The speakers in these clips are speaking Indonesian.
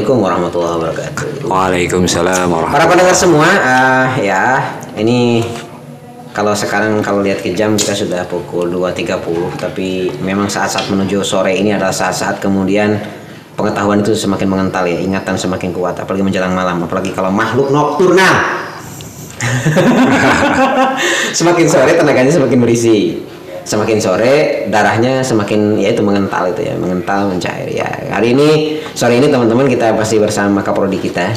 Assalamualaikum warahmatullahi wabarakatuh. Waalaikumsalam Para warahmatullahi pendengar semua, ah, ya ini kalau sekarang kalau lihat ke jam kita sudah pukul 2.30 tapi memang saat-saat menuju sore ini adalah saat-saat kemudian pengetahuan itu semakin mengental ya ingatan semakin kuat apalagi menjelang malam apalagi kalau makhluk nokturnal semakin sore tenaganya semakin berisi semakin sore darahnya semakin ya itu mengental itu ya mengental mencair ya hari ini sore ini teman-teman kita pasti bersama kaprodi kita ya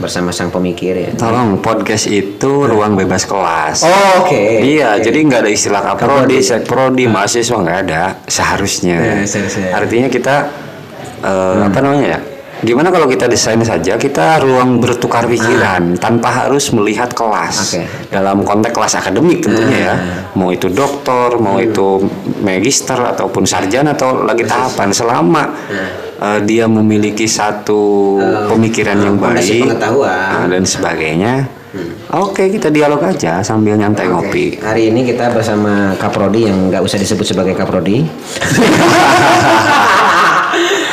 bersama sang pemikir ya Tolong podcast itu ruang bebas kelas. oh, oke Iya, Oke. jadi nggak ada istilah kaprodi, sekprodi, mahasiswa nggak ada seharusnya. Eh, seharusnya. Artinya kita eh, apa namanya ya? Gimana kalau kita desain saja kita ruang bertukar pikiran tanpa harus melihat kelas Oke. dalam konteks kelas akademik tentunya ya. Mau itu doktor, mau itu magister ataupun sarjana atau lagi tahapan selama eh, dia memiliki satu pemikiran yang fondasi baik nah, dan sebagainya. Oke, kita dialog aja sambil nyantai Oke, ngopi. Hari ini kita bersama Kaprodi yang nggak usah disebut sebagai Kaprodi.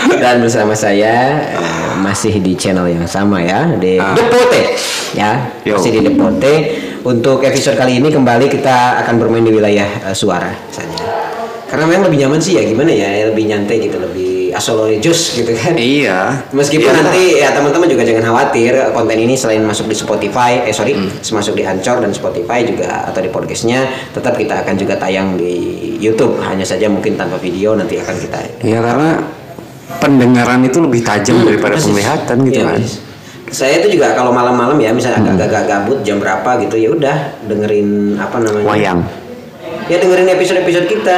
Dan bersama saya eh, masih di channel yang sama ya di Ah. Depote ya Yo. masih di Depote. Untuk episode kali ini kembali kita akan bermain di wilayah eh, suara saja. Karena memang lebih nyaman sih ya gimana ya lebih nyantai gitu lebih asolojus gitu kan. Iya. Meskipun Iya. nanti ya teman-teman juga jangan khawatir konten ini selain masuk di Spotify, eh sorry, Hmm. masuk di Anchor dan Spotify juga atau di podcastnya, tetap kita akan juga tayang di YouTube. Hanya saja mungkin tanpa video nanti akan kita. Iya karena pendengaran itu lebih tajam daripada Persis. penglihatan gitu Iya, kan. persis. Saya itu juga kalau malam-malam ya, misalnya agak-agak gabut jam berapa gitu ya udah dengerin apa namanya? Wayang. Ya dengerin episode-episode kita.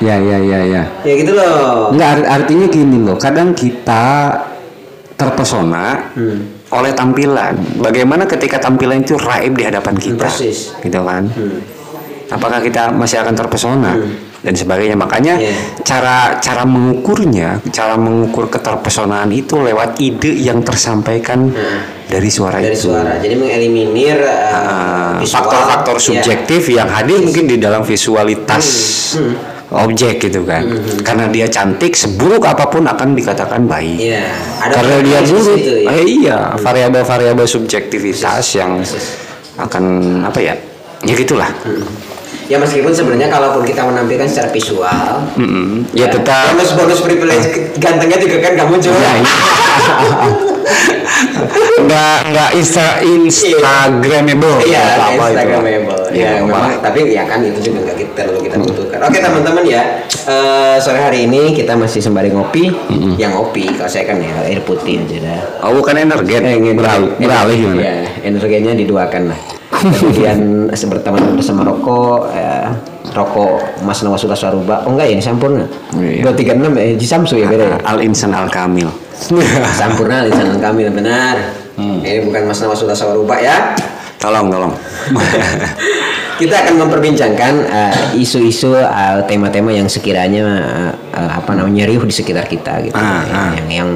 Ya ya ya ya. Ya gitu loh. Enggak art- artinya gini loh. Kadang kita terpesona Hmm. oleh tampilan. Bagaimana ketika tampilan itu raib di hadapan kita? Persis. Gitu kan. Hmm. Apakah kita masih akan terpesona dan sebagainya? Makanya Iya. cara cara mengukurnya, cara mengukur keterpesonaan itu lewat ide yang tersampaikan dari suara Dari itu. suara. Jadi mengeliminir uh, Ah, faktor-faktor Iya. subjektif yang hadir mungkin di dalam visualitas Hmm. objek gitu kan. Karena dia cantik, seburuk apa pun akan dikatakan baik. Iya. Ada Karena dia buruk, itu ya. eh, iya variabel-variabel subjektivitas yang akan apa ya? Ya gitulah. Ya meskipun sebenarnya kalaupun kita menampilkan secara visual, Mm-mm. Ya, tetap bonus-bonus privilege gantengnya juga kan kamu muncul. Ya, iya. nggak nggak insta instagramable Iya, apa apa Instagramable. Ya, memang tapi ya kan itu juga nggak kita terlalu kita butuhkan. Oke teman-teman ya, eh, sore hari ini kita masih sembari ngopi. Yang ngopi, kalau saya kan ya air putih aja dah. oh bukan energen Eh, beralih beralih gimana Ya, energinya diduakan lah. Kemudian berteman bersama rokok, ya, rokok Mas Nawasula Saruba. Oh enggak ya, ini Sampurna. Iya. Dua tiga enam ya, di Samsu ya beda ya. al insan al kamil Sampurna di sana kami benar. Ini bukan Mas Nawasula Saruba ya. tolong tolong Kita akan memperbincangkan eh, isu-isu eh, tema-tema yang sekiranya eh, eh, apa namanya riuh di sekitar kita gitu. Ah, Ya, ah. Yang yang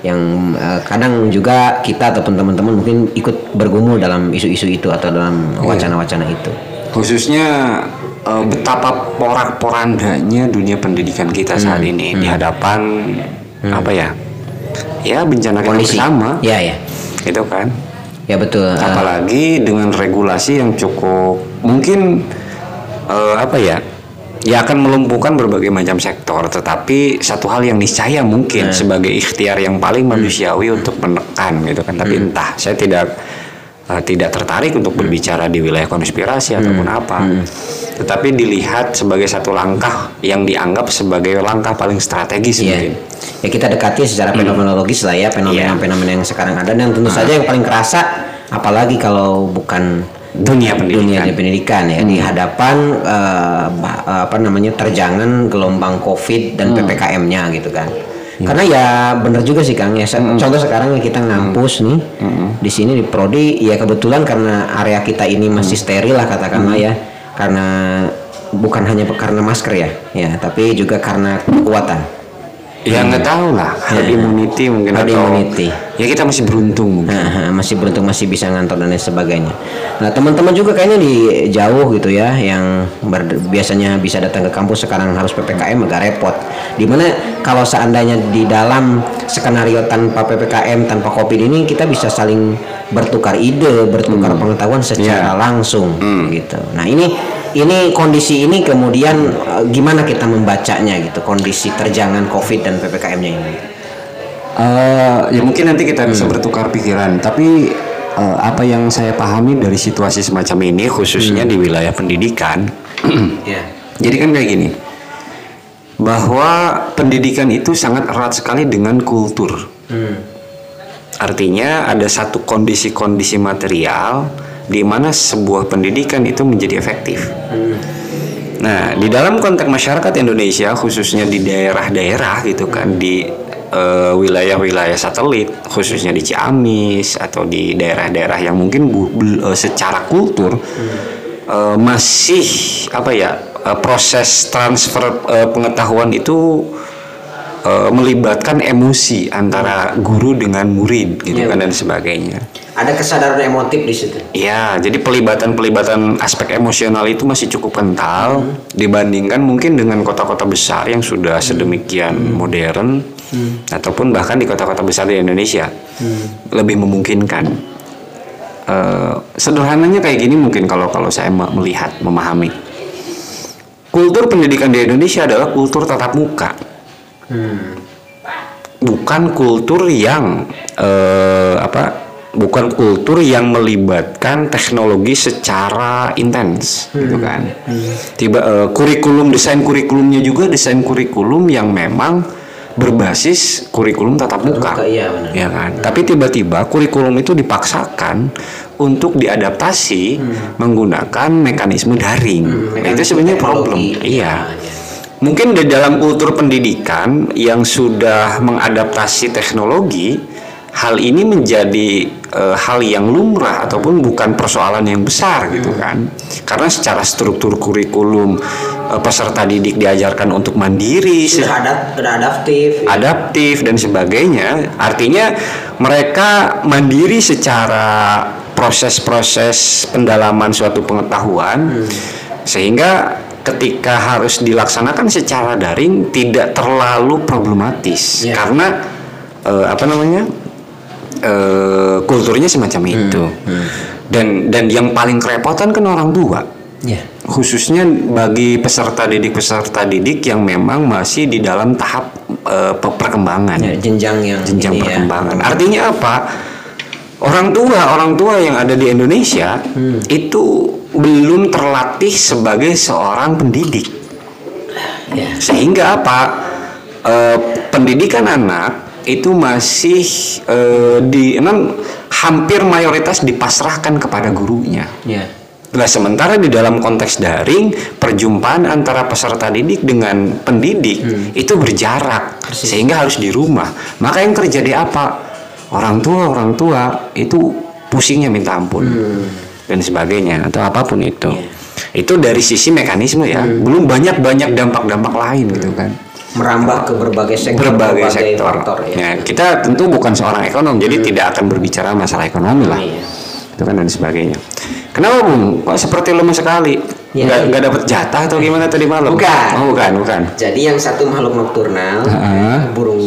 yang eh, kadang juga kita ataupun teman-teman mungkin ikut bergumul dalam isu-isu itu atau dalam Iya. wacana-wacana itu. khususnya eh, betapa porak-porandanya dunia pendidikan kita saat Hmm. ini di hadapan apa ya ya bencana kita Kondisi. bersama Ya ya. gitu kan Ya betul. Eh, apalagi dengan regulasi yang cukup mungkin eh, apa ya ya akan melumpuhkan berbagai macam sektor tetapi satu hal yang niscaya mungkin sebagai ikhtiar yang paling manusiawi untuk menekan gitu kan. Tapi entah saya tidak eh, tidak tertarik untuk berbicara di wilayah konspirasi ataupun apa. Tetapi dilihat sebagai satu langkah yang dianggap sebagai langkah paling strategis Iya. mungkin. Ya kita dekati secara fenomenologis lah ya fenomena-fenomena yang sekarang ada dan tentu saja yang paling kerasa apalagi kalau bukan dunia dunia pendidikan. di pendidikan ya di hadapan eh, apa namanya terjangan gelombang covid dan ppkm-nya gitu kan. Karena ya bener juga sih kang ya. Se- contoh sekarang yang kita ngampus nih. Di sini di prodi ya kebetulan karena area kita ini masih steril lah katakanlah ya. Karena bukan hanya karena masker ya ya tapi juga karena kekuatan Ya nggak tahu lah herd immunity mungkin Herd atau immunity. ya kita masih beruntung mungkin. Masih beruntung masih bisa ngantor dan lain sebagainya. Nah teman-teman juga kayaknya di jauh gitu ya, yang ber- biasanya bisa datang ke kampus sekarang harus ppkm agak repot. Di mana kalau seandainya di dalam skenario tanpa ppkm tanpa covid ini kita bisa saling bertukar ide, bertukar pengetahuan secara langsung gitu. Nah ini ini kondisi ini kemudian eh, gimana kita membacanya gitu kondisi terjangan covid dan ppkm-nya ini. Eh, ya mungkin nanti kita bisa bertukar pikiran, tapi eh, apa yang saya pahami dari situasi semacam ini khususnya di wilayah pendidikan. Ya. Jadi kan kayak gini. Bahwa pendidikan itu sangat erat sekali dengan kultur. Artinya ada satu kondisi-kondisi material di mana sebuah pendidikan itu menjadi efektif. Nah, di dalam konteks masyarakat Indonesia khususnya di daerah-daerah gitu kan di eh, wilayah-wilayah satelit khususnya di Ciamis atau di daerah-daerah yang mungkin bu- eh, secara kultur eh, masih apa ya proses transfer pengetahuan itu melibatkan emosi antara guru dengan murid gitu Iya. kan dan sebagainya. Ada kesadaran emotif di situ. Ya, jadi pelibatan-pelibatan aspek emosional itu masih cukup kental dibandingkan mungkin dengan kota-kota besar yang sudah sedemikian modern ataupun bahkan di kota-kota besar di Indonesia. Lebih memungkinkan. Eh, sederhananya kayak gini mungkin kalau kalau saya me- melihat memahami. Kultur pendidikan di Indonesia adalah kultur tatap muka. Bukan kultur yang eh, apa bukan kultur yang melibatkan teknologi secara intens gitu kan. Tiba eh, kurikulum desain kurikulumnya juga desain kurikulum yang memang berbasis kurikulum tatap muka. Muka, iya, benar. ya kan? Tapi tiba-tiba kurikulum itu dipaksakan untuk diadaptasi menggunakan mekanisme daring. Nah, itu mekanisme sebenarnya problem. Iya. Iya. Mungkin di dalam kultur pendidikan yang sudah mengadaptasi teknologi, hal ini menjadi eh, hal yang lumrah ataupun bukan persoalan yang besar gitu kan. Karena secara struktur kurikulum eh, peserta didik diajarkan untuk mandiri, Sudah ada sudah adaptif. ya. adaptif dan sebagainya. Artinya mereka mandiri secara proses-proses pendalaman suatu pengetahuan sehingga ketika harus dilaksanakan secara daring tidak terlalu problematis Ya. karena eh, apa namanya eh, kulturnya semacam itu dan dan yang paling kerepotan kan orang tua Ya. khususnya bagi peserta didik peserta didik yang memang masih di dalam tahap pe- perkembangan Ya, jenjang yang jenjang ini ya. perkembangan artinya apa orang tua orang tua yang ada di Indonesia Hmm. itu belum terlatih sebagai seorang pendidik Ya. sehingga apa Eh, pendidikan anak itu masih eh, di emang hampir mayoritas dipasrahkan kepada gurunya Ya. Nah, sementara di dalam konteks daring, perjumpaan antara peserta didik dengan pendidik itu berjarak, sehingga harus di rumah. Maka yang terjadi apa? Orang tua, orang tua itu pusingnya minta ampun dan sebagainya atau apa pun itu. Itu dari sisi mekanisme ya. Belum banyak banyak dampak-dampak lain gitu kan. Merambah ke berbagai sektor, Berbagai sektor. faktor ya. Ya, kita tentu bukan seorang ekonom, jadi tidak akan berbicara masalah ekonomi lah Iya. itu kan dan sebagainya. Kenapa bung? Kok seperti lemes sekali? Ya, nggak iya. nggak dapat jatah atau gimana tadi malam? Bukan. Oh bukan bukan. Jadi yang satu makhluk nokturnal, Heeh. burung burung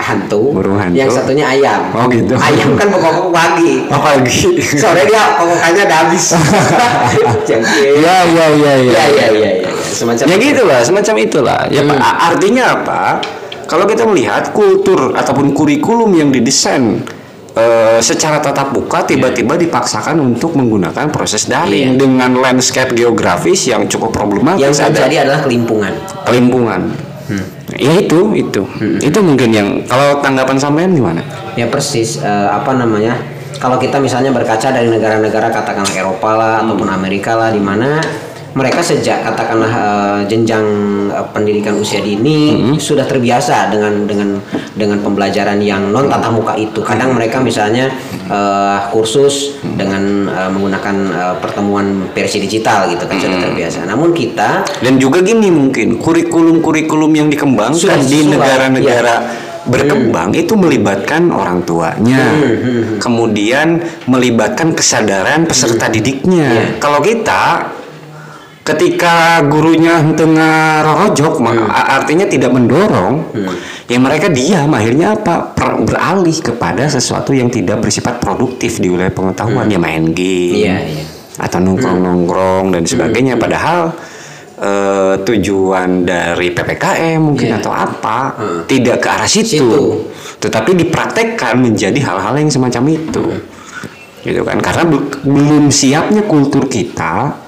hantu, Burung hantu. yang satunya ayam. Oh, gitu. Ayam kan pokok pagi. Apalagi? Sore dia kokokannya udah habis. Jengkil. ya ya ya ya. Ya ya ya ya. Semacam Ya gitu lah, semacam itulah. Ya Pak, a- artinya apa? Kalau kita melihat kultur ataupun kurikulum yang didesain eh, secara tatap muka tiba-tiba dipaksakan untuk menggunakan proses daring Iya. dengan landscape geografis yang cukup problematis yang ada terjadi adalah kelimpungan. kelimpungan. Ya itu, itu, itu mungkin yang kalau tanggapan sampean gimana? Ya persis eh, apa namanya? Kalau kita misalnya berkaca dari negara-negara katakanlah Eropa lah ataupun Amerika lah di mana mereka sejak katakanlah uh, jenjang uh, pendidikan usia dini Hmm. sudah terbiasa dengan dengan dengan pembelajaran yang non tatap muka itu. Kadang mereka misalnya uh, kursus dengan uh, menggunakan uh, pertemuan versi digital gitu kan Hmm. sudah terbiasa. Namun kita Dan juga gini mungkin kurikulum-kurikulum yang dikembangkan Sudah di negara-negara berkembang itu melibatkan orang tuanya, kemudian melibatkan kesadaran peserta didiknya. Kalau kita ketika gurunya tengah rojok, a- artinya tidak mendorong, ya mereka diam. Akhirnya apa? Per- beralih kepada sesuatu yang tidak bersifat produktif di wilayah pengetahuan, ya main game Iya, iya. atau nongkrong-nongkrong dan sebagainya. Padahal eh, tujuan dari ppkm mungkin Iya. atau apa tidak ke arah situ, Situ. tetapi dipraktekkan menjadi hal-hal yang semacam itu, gitu kan? Karena be- belum siapnya kultur kita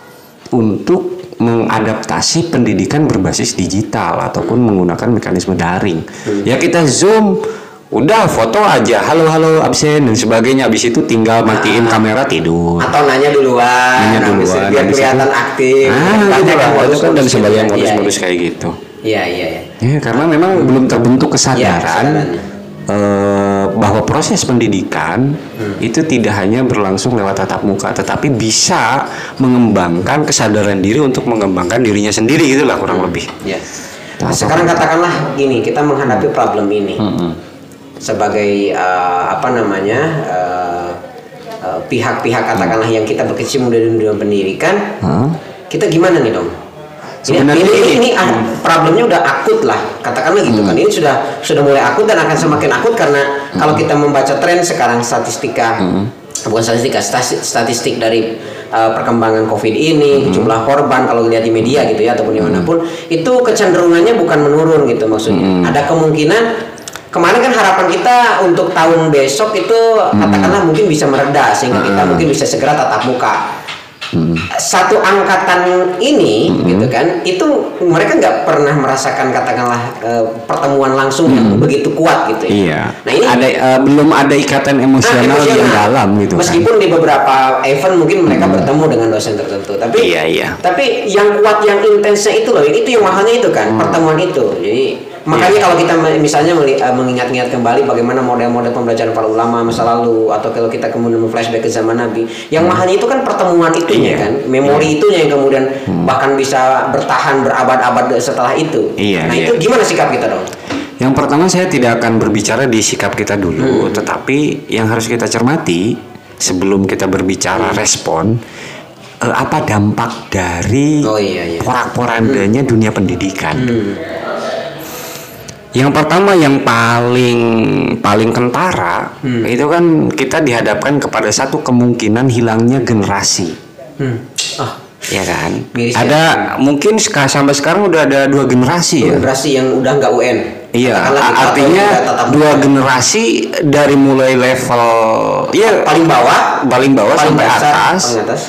untuk mengadaptasi pendidikan berbasis digital ataupun menggunakan mekanisme daring. Ya kita zoom, udah foto aja, halo halo absen dan sebagainya. Habis itu tinggal matiin kamera tidur. atau nanya duluan, Nanya itu duluan, biar kelihatan itu- aktif. Ah, gitu lah. yang Itu kan modus-modus dan sebagian kan. Iya, modus-modus kayak gitu. Iya, iya, iya. Ya, karena memang belum terbentuk kesadaran kesadarannya. Eh, bahwa proses pendidikan itu tidak hanya berlangsung lewat tatap muka, tetapi bisa mengembangkan kesadaran diri untuk mengembangkan dirinya sendiri gitulah kurang lebih. Ya. Nah, sekarang katakanlah gini, kita menghadapi problem ini sebagai eh, apa namanya eh, pihak-pihak katakanlah yang kita berkecimpung di dunia pendidikan, Hah? kita gimana nih dong? Sebenarnya ini, ini- ini ah, problemnya udah akut lah, katakanlah gitu kan. Ini sudah sudah mulai akut dan akan semakin akut karena kalau kita membaca tren sekarang statistika bukan statistika statistik dari uh, perkembangan COVID ini, jumlah korban kalau lihat di media gitu ya ataupun di mana pun itu kecenderungannya bukan menurun gitu maksudnya. Ada kemungkinan kemarin kan harapan kita untuk tahun besok itu katakanlah mungkin bisa mereda sehingga kita mungkin bisa segera tatap muka satu angkatan ini gitu kan itu mereka nggak pernah merasakan katakanlah eh, pertemuan langsung yang begitu kuat gitu ya. Iya. Nah ini ada eh, belum ada ikatan Nah, emosional yang emosional. dalam gitu kan. Meskipun di beberapa event mungkin mereka bertemu dengan dosen tertentu, tapi Iya, iya. tapi yang kuat yang intensnya itu loh, itu yang mahalnya itu kan pertemuan itu. Jadi makanya Iya. kalau kita misalnya eh, mengingat-ingat kembali bagaimana model-model pembelajaran para ulama masa lalu atau kalau kita kemudian flashback ke zaman Nabi, yang mahalnya itu kan pertemuan itunya Iya. kan, memori itunya yang kemudian bahkan bisa bertahan berabad-abad setelah itu. Iya, nah iya. itu gimana sikap kita dong? Yang pertama saya tidak akan berbicara di sikap kita dulu, tetapi yang harus kita cermati sebelum kita berbicara respon eh, apa dampak dari Oh iya iya. porak-porandanya dunia pendidikan. Yang pertama yang paling paling kentara itu kan kita dihadapkan kepada satu kemungkinan hilangnya generasi, Hmm. Ah, ya kan? Miris ya. ada mungkin seka- sampai sekarang udah ada dua generasi ya. generasi yang udah nggak UN. Iya, artinya dua generasi dari mulai level ya paling bawah paling bawah paling sampai dasar, atas paling atas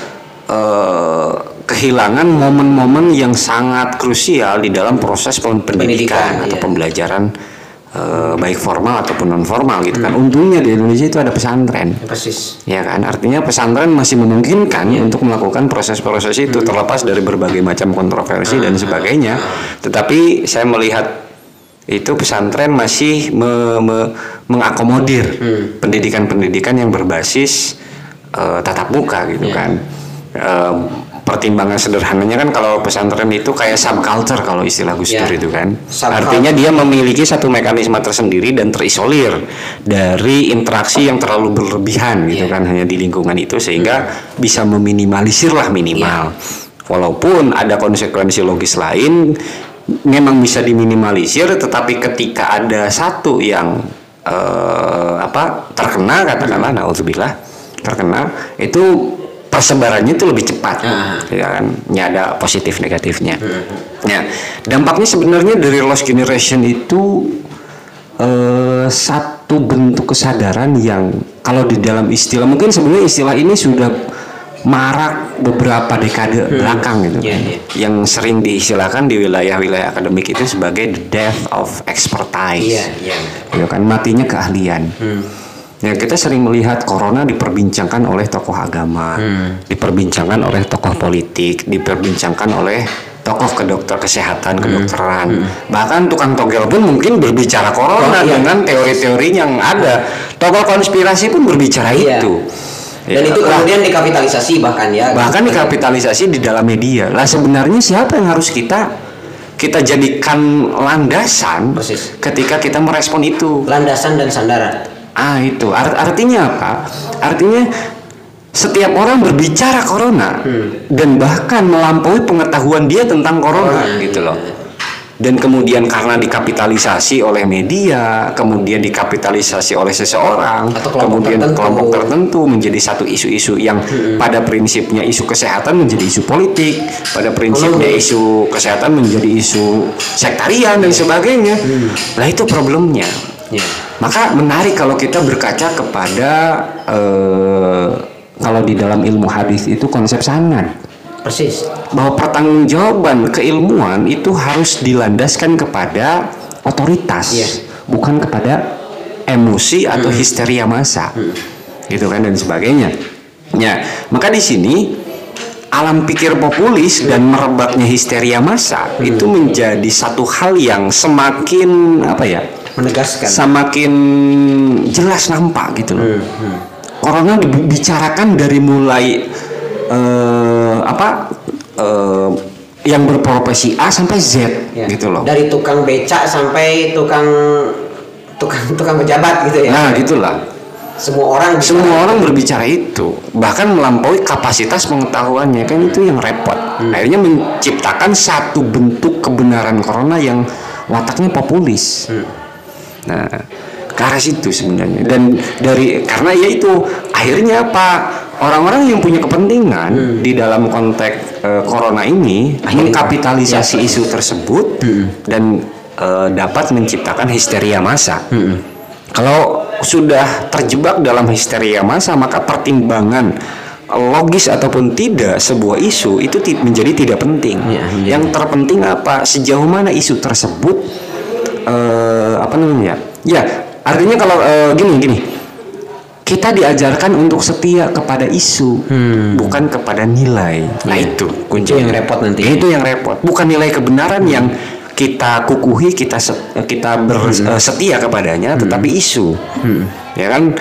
eh, kehilangan momen-momen yang sangat krusial di dalam proses pen- pendidikan, Pendidikan, atau iya. pembelajaran eh, baik formal ataupun non formal gitu kan. Untungnya di Indonesia itu ada pesantren. Ya, persis Ya kan, artinya pesantren masih memungkinkan untuk melakukan proses-proses itu terlepas dari berbagai macam kontroversi dan sebagainya. Tetapi saya melihat itu pesantren masih me- me- mengakomodir pendidikan-pendidikan yang berbasis eh, tatap muka gitu kan. Eh, pertimbangan sederhananya kan kalau pesantren itu kayak subculture kalau istilah Gus Dur Ya. itu kan. Artinya dia memiliki satu mekanisme tersendiri dan terisolir dari interaksi yang terlalu berlebihan gitu Iya. kan hanya di lingkungan itu sehingga bisa meminimalisir lah minimal. Walaupun ada konsekuensi logis lain memang bisa diminimalisir tetapi ketika ada satu yang eh, apa terkena katakanlah naudzubillah terkena itu persebarannya itu lebih cepat. Ah. ya kan? Ya ada positif negatifnya. Ya dampaknya sebenarnya dari lost generation itu eh, satu bentuk kesadaran yang kalau di dalam istilah mungkin sebenarnya istilah ini sudah marak beberapa dekade belakang gitu. Kan. iya. yang sering diistilahkan di wilayah-wilayah akademik itu sebagai the death of expertise. Iya iya. Gitu kan? Matinya keahlian. Hmm. Ya kita sering melihat corona diperbincangkan oleh tokoh agama, diperbincangkan oleh tokoh politik, diperbincangkan oleh tokoh ke dokter kesehatan, kedokteran. Bahkan tukang togel pun mungkin berbicara corona Oh, iya. dengan teori-teori yang ada. Tokoh konspirasi pun berbicara Iya. itu. Dan Ya, itu lah, kemudian dikapitalisasi bahkan ya. bahkan dikapitalisasi di dalam media. Lah sebenarnya siapa yang harus kita kita jadikan landasan Persis. ketika kita merespon itu? landasan dan sandaran. Ah itu Art- artinya apa? Artinya setiap orang berbicara corona dan bahkan melampaui pengetahuan dia tentang corona Corona, gitu iya. loh. Dan kemudian karena dikapitalisasi oleh media, kemudian dikapitalisasi oleh seseorang, Atau kelompok kemudian tertentu. kelompok tertentu menjadi satu isu-isu yang pada prinsipnya isu kesehatan menjadi isu politik, pada prinsipnya Oh. isu kesehatan menjadi isu sektarian dan sebagainya. Nah itu problemnya. Ya. Maka menarik kalau kita berkaca kepada eh, kalau di dalam ilmu hadis itu konsep sanad Persis. bahwa pertanggungjawaban keilmuan itu harus dilandaskan kepada otoritas, Iya. bukan kepada emosi atau histeria massa, gitu kan dan sebagainya. Ya, maka di sini alam pikir populis dan merebaknya histeria massa itu menjadi satu hal yang semakin apa ya? Menegaskan. semakin jelas nampak gitu loh. Hmm, Corona dibicarakan dari mulai eh, apa eh, yang berprofesi A sampai Z Ya. gitu loh. Dari tukang becak sampai tukang tukang tukang pejabat gitu ya. Nah, gitulah. Semua orang bisa- Semua orang berbicara itu, bahkan melampaui kapasitas pengetahuannya kan itu yang repot. Hmm. Akhirnya menciptakan satu bentuk kebenaran corona yang wataknya populis. Hmm. Nah, ke arah situ sebenarnya. Dan dari karena ya itu akhirnya apa? Orang-orang yang punya kepentingan di dalam konteks eh, corona ini Hmm. Akhirnya- mengkapitalisasi Ya. isu tersebut dan eh, dapat menciptakan histeria massa. Kalau sudah terjebak dalam histeria massa, maka pertimbangan logis ataupun tidak sebuah isu itu menjadi tidak penting. Menjadi- Yang terpenting apa? Sejauh mana isu tersebut eh, apa namanya? Ya, artinya kalau eh, gini gini. Kita diajarkan untuk setia kepada isu, bukan kepada nilai. Nah, itu Itu kuncinya. yang repot nanti. Itu yang repot. Bukan nilai kebenaran yang kita kukuhi, kita se- kita bersetia kepadanya, tetapi isu. Ya kan?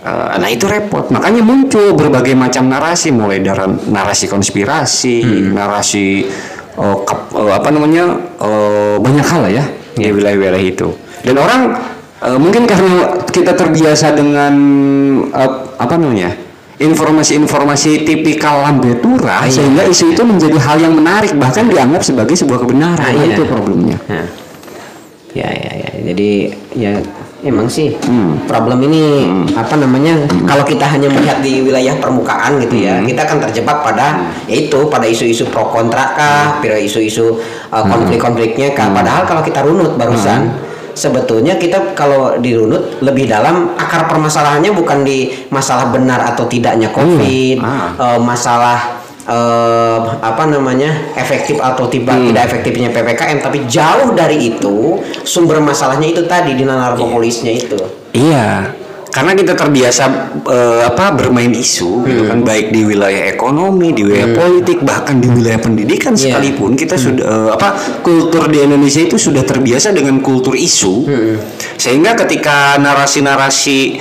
Eh, nah itu repot. Makanya muncul berbagai macam narasi, mulai dari narasi konspirasi, narasi eh, kap- eh, apa namanya eh, banyak hal lah ya di wilayah-wilayah itu. Dan orang eh, mungkin karena kita terbiasa dengan eh, apa namanya informasi-informasi tipikal lambe tura iya. sehingga isu itu menjadi hal yang menarik bahkan dianggap sebagai sebuah kebenaran Ah, iya. itu problemnya Nah. Ya ya ya. Jadi ya emang sih Hmm. problem ini apa namanya? Kalau kita hanya melihat di wilayah permukaan gitu ya, kita akan terjebak pada yaitu pada isu-isu pro kontra kah, pada isu-isu uh, konflik-konfliknya kah. Padahal kalau kita runut barusan sebetulnya kita kalau dirunut lebih dalam akar permasalahannya bukan di masalah benar atau tidaknya COVID, Ah. eh, masalah eh, apa namanya efektif atau tiba tidak efektifnya ppkm tapi jauh dari itu sumber masalahnya itu tadi di nalar populisnya itu. Iya, karena kita terbiasa eh, apa bermain isu, gitu kan, baik di wilayah ekonomi, di wilayah politik, bahkan di wilayah pendidikan Iya. sekalipun kita sudah eh, apa kultur di Indonesia itu sudah terbiasa dengan kultur isu, sehingga ketika narasi-narasi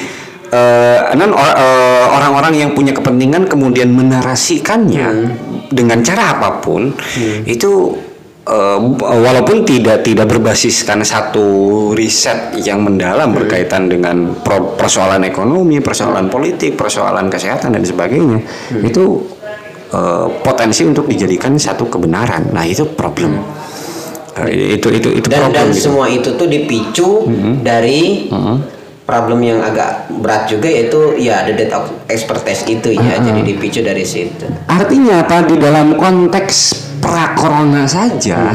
or- eh, orang-orang yang punya kepentingan kemudian menarasikannya dengan cara apa pun, itu eh, walaupun tidak tidak berbasiskan satu riset yang mendalam berkaitan dengan pro- persoalan ekonomi, persoalan politik, persoalan kesehatan dan sebagainya, itu eh, potensi untuk dijadikan satu kebenaran. Nah itu problem. Eh, itu itu itu dan problem. dan gitu. semua itu tuh dipicu dari problem yang agak berat juga yaitu ya the death of expertise itu ya jadi dipicu dari situ. Artinya apa? Di dalam konteks pra corona saja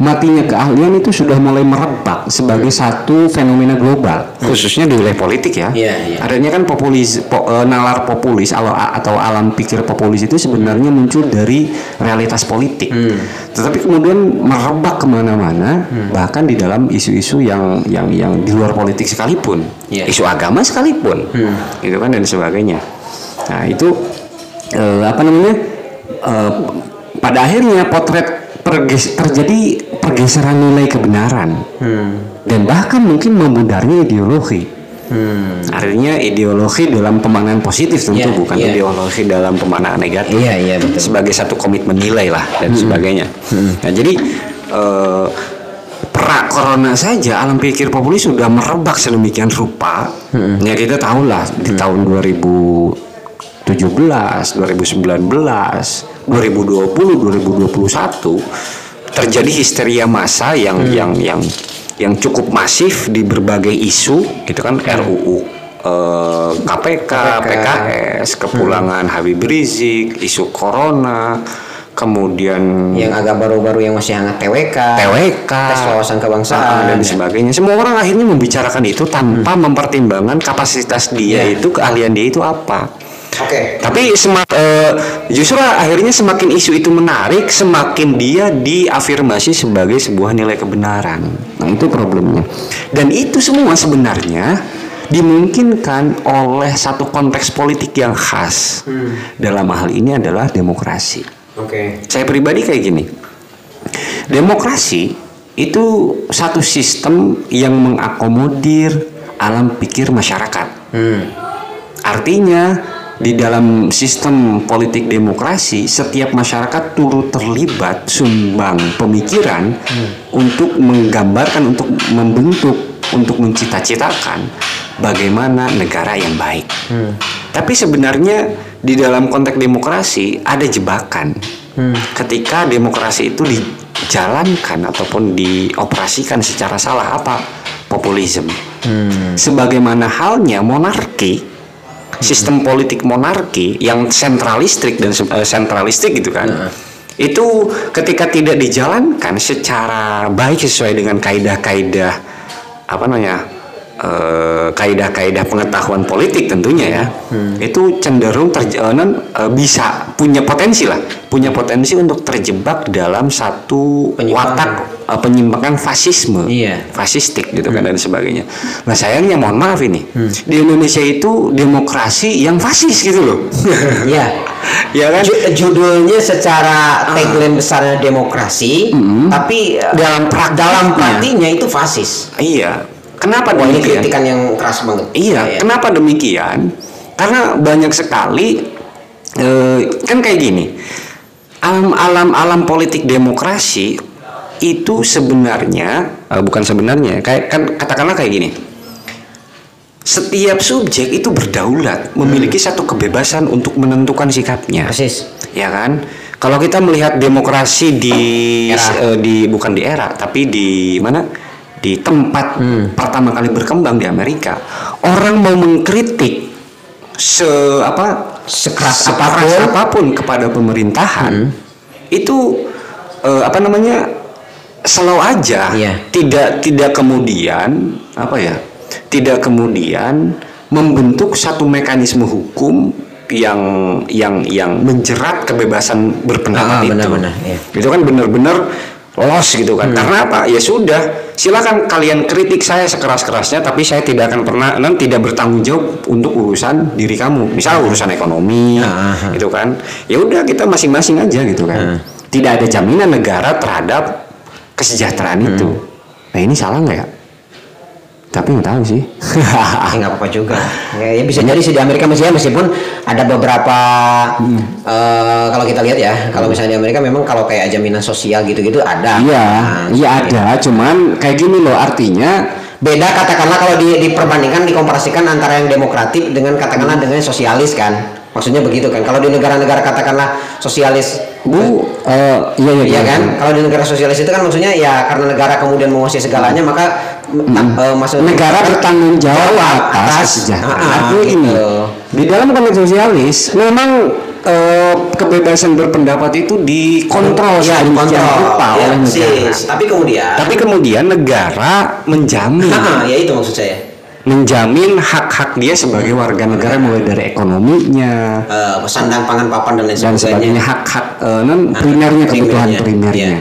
matinya keahlian itu sudah mulai merebak merebak sebagai satu fenomena global, khususnya di wilayah politik ya. Iya, iya. Adanya kan populis, po- eh, nalar populis atau, atau alam pikir populis itu sebenarnya muncul dari realitas politik. Hmm. Tetapi kemudian merebak ke mana-mana, bahkan di dalam isu-isu yang yang yang di luar politik sekalipun, Iya. isu agama sekalipun, gitu kan dan sebagainya. Nah itu eh, apa namanya? eh, pada akhirnya potret perges- terjadi pergeseran nilai kebenaran dan bahkan mungkin memudarnya ideologi. Artinya ideologi dalam pemaknaan positif tentu Iya, bukan iya. ideologi dalam pemaknaan negatif Iya, iya, betul. sebagai satu komitmen nilai lah dan sebagainya. Nah jadi eh, pra corona saja alam pikir populis sudah merebak sedemikian rupa. Ya kita tahu lah di tahun 2017, 2019, 2020, 2021 terjadi histeria massa yang yang yang yang cukup masif di berbagai isu gitu kan RUU eh, KPK, PKS, kepulangan Habib Rizik, isu corona, kemudian yang agak baru-baru yang masih hangat TWK TWK, tes wawasan kebangsaan ah, dan ya. sebagainya. Semua orang akhirnya membicarakan itu tanpa mempertimbangkan kapasitas dia Iya. itu, keahlian dia itu apa. Oke Tapi semak, eh, justru akhirnya semakin isu itu menarik, semakin dia diafirmasi sebagai sebuah nilai kebenaran. Nah itu problemnya. Dan itu semua sebenarnya dimungkinkan oleh satu konteks politik yang khas. Dalam hal ini adalah demokrasi. oke Saya pribadi kayak gini. Demokrasi itu satu sistem yang mengakomodir alam pikir masyarakat. hmm. Artinya di dalam sistem politik demokrasi setiap masyarakat turut terlibat sumbang pemikiran untuk menggambarkan untuk membentuk untuk mencita-citakan bagaimana negara yang baik. Tapi sebenarnya di dalam konteks demokrasi ada jebakan. Ketika demokrasi itu dijalankan ataupun dioperasikan secara salah apa? Populisme. Sebagaimana halnya monarki, sistem politik monarki yang sentralistik dan eh, sentralistik gitu kan. Itu ketika tidak dijalankan secara baik sesuai dengan kaidah-kaidah apa namanya? Eh, kaidah-kaidah pengetahuan politik tentunya ya. Itu cenderung terj- eh, eh, bisa punya potensi lah, punya potensi untuk terjebak dalam satu Penyimpangan. watak eh, penyimpangan fasisme Iya. fasistik gitu kan dan sebagainya. Nah sayangnya mohon maaf ini di Indonesia itu demokrasi yang fasis gitu loh. ya ya kan? Ju- judulnya secara tagline besarnya demokrasi tapi eh, Dalam praktiknya. dalam praktiknya itu fasis Iya. Kenapa wah ini demikian? kritikan yang keras banget Iya. Ya. Kenapa demikian? Karena banyak sekali eh, kan kayak gini. Alam alam alam politik demokrasi itu sebenarnya eh, bukan sebenarnya kayak kan katakanlah kayak gini. Setiap subjek itu berdaulat, memiliki satu kebebasan untuk menentukan sikapnya. persis ya kan kalau kita melihat demokrasi di Era. eh, di bukan di era tapi di mana di tempat pertama kali berkembang di Amerika orang mau mengkritik se apa Sekeras sekeras apa pun. apa pun kepada pemerintahan itu eh, apa namanya slow aja Iya. tidak tidak kemudian apa ya tidak kemudian membentuk satu mekanisme hukum yang yang yang menjerat kebebasan berpendapat Ah, itu benar-benar, iya. itu kan benar-benar los gitu kan. Karena apa? Ya sudah silakan kalian kritik saya sekeras kerasnya tapi saya tidak akan pernah dan tidak bertanggung jawab untuk urusan diri kamu. Misal urusan ekonomi ah. gitu kan. Ya udah kita masing-masing aja gitu kan. Tidak ada jaminan negara terhadap kesejahteraan itu. Nah ini salah nggak ya tapi nggak tahu sih. Ya nggak apa-apa juga. Ya, ya bisa jadi sih di Amerika masih ya meskipun ada beberapa eh, kalau kita lihat ya kalau misalnya di Amerika memang kalau kayak jaminan sosial gitu-gitu ada. Iya Nah, iya ada cuman kayak gini loh artinya beda katakanlah kalau di, diperbandingkan dikomparasikan antara yang demokratik dengan katakanlah dengan sosialis kan. Maksudnya begitu kan. Kalau di negara-negara katakanlah sosialis bu eh, iya iya Iya kan? Kalau di negara sosialis itu kan maksudnya ya karena negara kemudian menguasai segalanya maka eh, maksud negara bertanggung jawab atas kesejahteraan. Ah, ah, Artinya ini gitu. di dalam konteks sosialis memang eh, kebebasan berpendapat itu dikontrol ya dikontrol rupa ya, oleh negara. persis. tapi kemudian Tapi kemudian negara menjamin Ah, ya itu maksud saya menjamin hak-hak dia sebagai warga negara mulai dari ekonominya Eh, sandang pangan papan dan lain dan sebagainya sebagainya hak-hak eh, non primernya kebutuhan primernya, iya.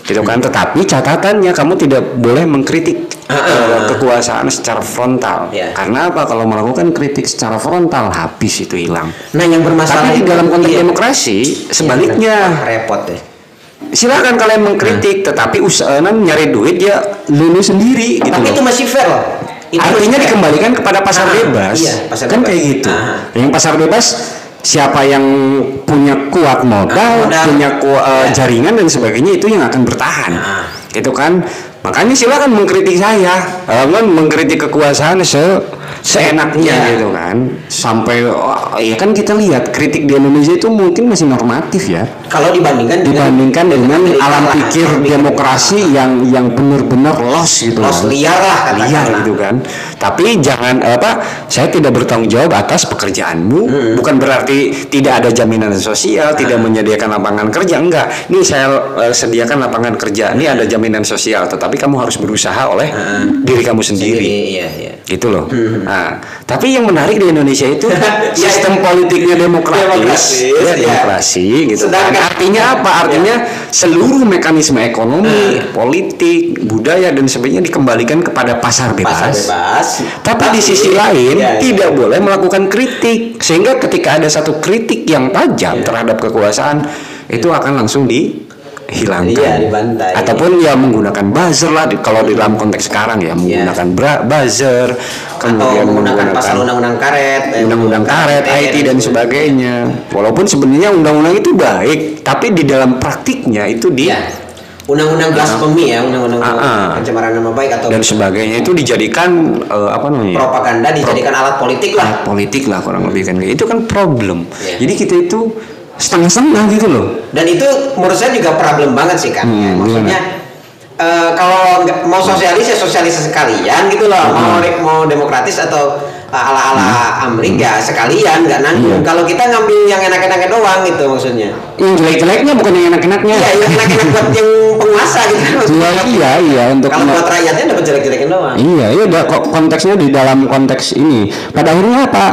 Gitu kan, tetapi catatannya kamu tidak boleh mengkritik ah. kekuasaan secara frontal. Iya. Karena apa? Kalau melakukan kritik secara frontal habis itu hilang. nah yang bermasalah Tapi di dalam konteks iya. demokrasi Iya, sebaliknya benar. repot deh silakan kalian mengkritik tetapi usaha nyari duit dia lulus sendiri gitu tapi loh. itu masih fair loh Itu Artinya dikembalikan kepada pasar Ah, bebas. iya, pasar kan bebas. kayak gitu. Ah. Yang pasar bebas siapa yang punya kuat modal, Ah, modal. punya ku- eh, Ya. jaringan dan sebagainya itu yang akan bertahan. Ah. Gitu kan? Makanya silakan mengkritik saya, kan mengkritik kekuasaan se seenaknya Ya. gitu kan. Sampai oh, ya kan kita lihat kritik di Indonesia itu mungkin masih normatif ya. Kalau dibandingkan dengan dibandingkan dengan Amerika alam lah, pikir demokrasi yang yang benar-benar los gitu Los kan. liar lah liar gitu kan. Tapi jangan apa saya tidak bertanggung jawab atas pekerjaanmu. Hmm. bukan berarti tidak ada jaminan sosial tidak menyediakan lapangan kerja enggak. Nih saya eh, sediakan lapangan kerja. Ini ada jaminan sosial tetapi kamu harus berusaha oleh diri kamu sendiri. Iya iya. Gitu loh. Nah, tapi yang menarik di Indonesia itu sistem politiknya demokratis, Demokratis, ya, ya. demokrasi gitu. Sedangkan- kan. Artinya apa? Artinya seluruh mekanisme ekonomi, politik, budaya dan sebagainya dikembalikan kepada pasar bebas. pasar bebas Tapi di sisi lain Iya, iya. tidak boleh melakukan kritik sehingga ketika ada satu kritik yang tajam Iya. terhadap kekuasaan itu akan langsung dihilangkan Iya, dibantai. ataupun ya menggunakan buzzer lah di- kalau di dalam konteks sekarang ya menggunakan bra- buzzer atau kemudian menggunakan pasal undang-undang karet eh, undang-undang karet, IT dan sebagainya. Walaupun sebenarnya undang-undang itu baik, tapi di dalam praktiknya itu di ya undang-undang blasphemy ya undang-undang Ah, ah. pencemaran nama baik atau dan sebagainya itu dijadikan eh, apa namanya? propaganda dijadikan alat politik lah alat politik lah kurang lebih kan itu kan problem. Iya. Jadi kita itu setengah-setengah gitu loh. dan itu menurut saya juga problem banget sih kan ya. Hmm, maksudnya eh, kalau nggak mau sosialis ya sosialis sekalian gitu loh Hmm. mau mau demokratis atau uh, ala-ala Amrik ya sekalian nggak nanggung Iya. kalau kita ngambil yang enak-enaknya doang gitu maksudnya Yang jelek-jeleknya bukan yang enak-enaknya. iya yang enak-enak buat yang penguasa gitu Iya, iya, iya untuk kalau buat rakyatnya dapat jelek-jelekin doang Iya, iya kok konteksnya di dalam konteks ini. Pada akhirnya apa?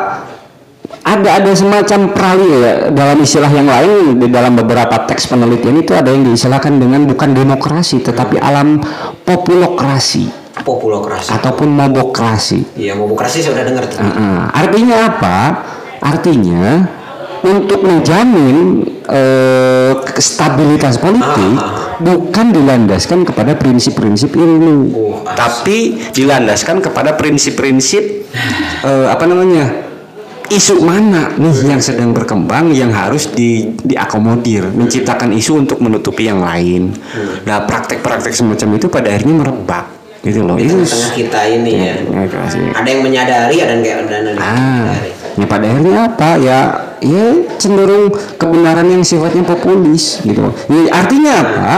Ada ada semacam perali ya dalam istilah yang lain di dalam beberapa teks penelitian itu ada yang diistilahkan dengan bukan demokrasi tetapi alam populokrasi populokrasi ataupun mobokrasi. iya populokrasi saya udah dengar tuh Heeh. artinya apa? Artinya untuk menjamin eh, stabilitas politik Ah, bukan dilandaskan kepada prinsip-prinsip ilmu, Oh, tapi dilandaskan kepada prinsip-prinsip eh, apa namanya? Isu mana nih yang sedang berkembang yang harus di diakomodir, menciptakan isu untuk menutupi yang lain. Nah, praktek-praktek semacam itu pada akhirnya merebak gitu loh. Itu tengah-tengah kita ini ya Ya, ada yang menyadari ada yang kayak ada yang Ah, menyadari ya pada akhirnya apa ya? Ya cenderung kebenaran yang sifatnya populis gitu. Ya, artinya apa?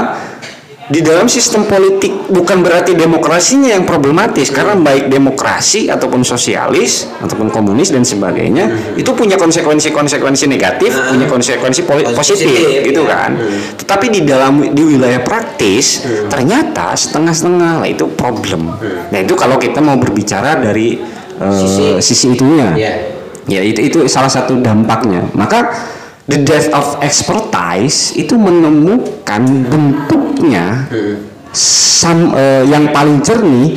Di dalam sistem politik bukan berarti demokrasinya yang problematis karena baik demokrasi ataupun sosialis ataupun komunis dan sebagainya itu punya konsekuensi-konsekuensi negatif, punya konsekuensi poli- Positif, positif gitu ya. kan. Tetapi di dalam di wilayah praktis ternyata setengah-setengah lah itu problem. Nah, itu kalau kita mau berbicara dari eh, Sisi- sisi itunya. Iya. Ya itu itu salah satu dampaknya. Maka the death of expertise itu menemukan bentuknya sam- eh, yang paling jernih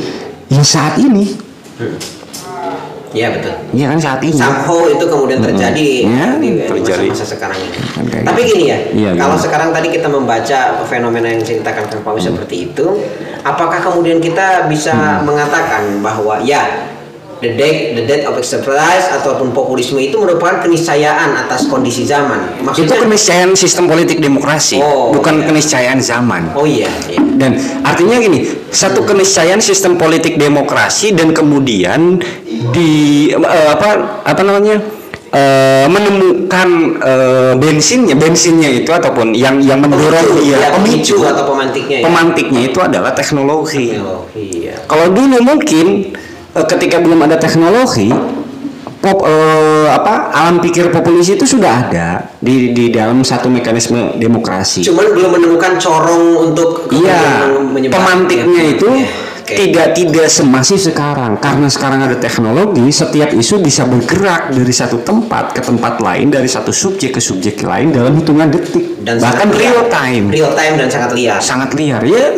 ya saat ini. iya betul Ya kan saat ini. somehow itu kemudian terjadi Ya, di terjadi. masa-masa sekarang ini. Kan kayak Tapi gitu. gini ya, Iya, kalau gimana? sekarang tadi kita membaca fenomena yang diceritakan Kang Pawi seperti itu, apakah kemudian kita bisa Hmm. mengatakan bahwa ya the death the death of expertise ataupun populisme itu merupakan keniscayaan atas kondisi zaman. Itu Maksudnya keniscayaan sistem politik demokrasi, Oh, bukan iya. keniscayaan zaman. Oh iya, iya. Dan artinya gini, satu keniscayaan sistem politik demokrasi dan kemudian di eh, apa apa namanya eh, menemukan eh, bensinnya, bensinnya itu ataupun yang yang mendorong Pemicu, dia ya, pemicu atau pemantiknya ya. pemantiknya itu adalah teknologi. Teknologi, iya. Kalau dulu mungkin ketika belum ada teknologi pop eh, apa alam pikir populis itu sudah ada di di dalam satu mekanisme demokrasi. Cuman belum menemukan corong untuk Iya, menyebar- pemantiknya itu Iya, oke. tidak tidak semasif sekarang karena sekarang ada teknologi. Setiap isu bisa bergerak dari satu tempat ke tempat lain, dari satu subjek ke subjek lain dalam hitungan detik, dan bahkan real time. real time dan sangat liar. Sangat liar ya.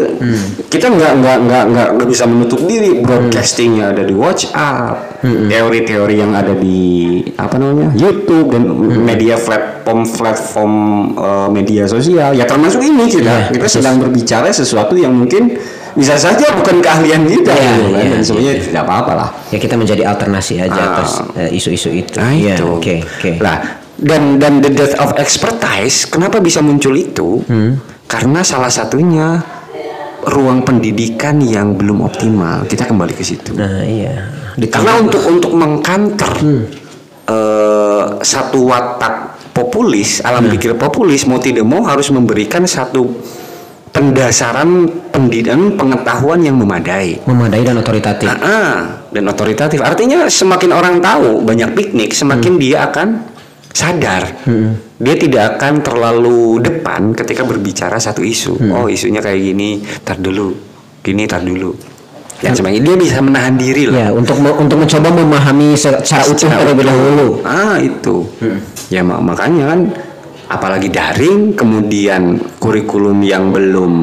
Kita nggak nggak nggak nggak nggak bisa menutup diri. Broadcastingnya ada di WhatsApp teori-teori yang ada di apa namanya YouTube dan media platform platform eh, media sosial. Ya termasuk ini kita. Iya, kita sedang berbicara sesuatu yang mungkin bisa saja bukan keahlian kita Iya, gitu kan iya, dan sebenarnya iya. tidak apa-apa lah ya kita menjadi alternasi aja Ah. atas eh, isu-isu itu Nah Iya, itu. oke oke Lah dan dan the death of expertise kenapa bisa muncul itu? Hmm. Karena salah satunya ruang pendidikan yang belum optimal. Kita kembali ke situ. nah iya Karena untuk untuk mengkanter eh, satu watak populis, alam pikir populis mau tidak mau harus memberikan satu pendasaran pendidikan pengetahuan yang memadai. memadai dan otoritatif Ah, ah, dan otoritatif. Artinya semakin orang tahu banyak piknik, semakin dia akan sadar. Dia tidak akan terlalu depan ketika berbicara satu isu. Oh, isunya kayak gini, tar dulu. Gini tar dulu. Dan sebagainya dia bisa menahan diri lah. ya untuk me- untuk mencoba memahami se- secara utuh terlebih dahulu Ah, itu. Ya mak- makanya kan apalagi daring kemudian kurikulum yang belum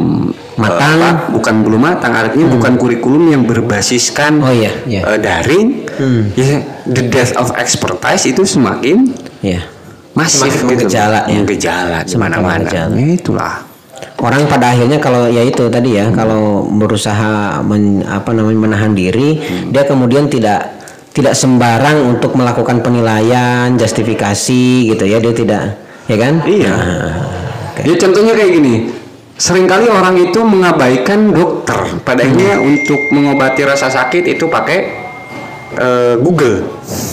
Matang. apa, bukan belum matang artinya bukan kurikulum yang berbasiskan Oh, iya, iya. eh, daring ya the death of expertise itu semakin ya masif Semakin gitu. menggejala, ya. menggejala di mana-mana. Ya, itulah orang pada akhirnya kalau ya itu tadi ya kalau berusaha men- apa namanya menahan diri dia kemudian tidak tidak sembarang untuk melakukan penilaian justifikasi gitu ya dia tidak ya kan Iya. Nah, oke. Ya contohnya kayak gini. Seringkali orang itu mengabaikan dokter. Pada akhirnya untuk mengobati rasa sakit itu pakai eh, Google.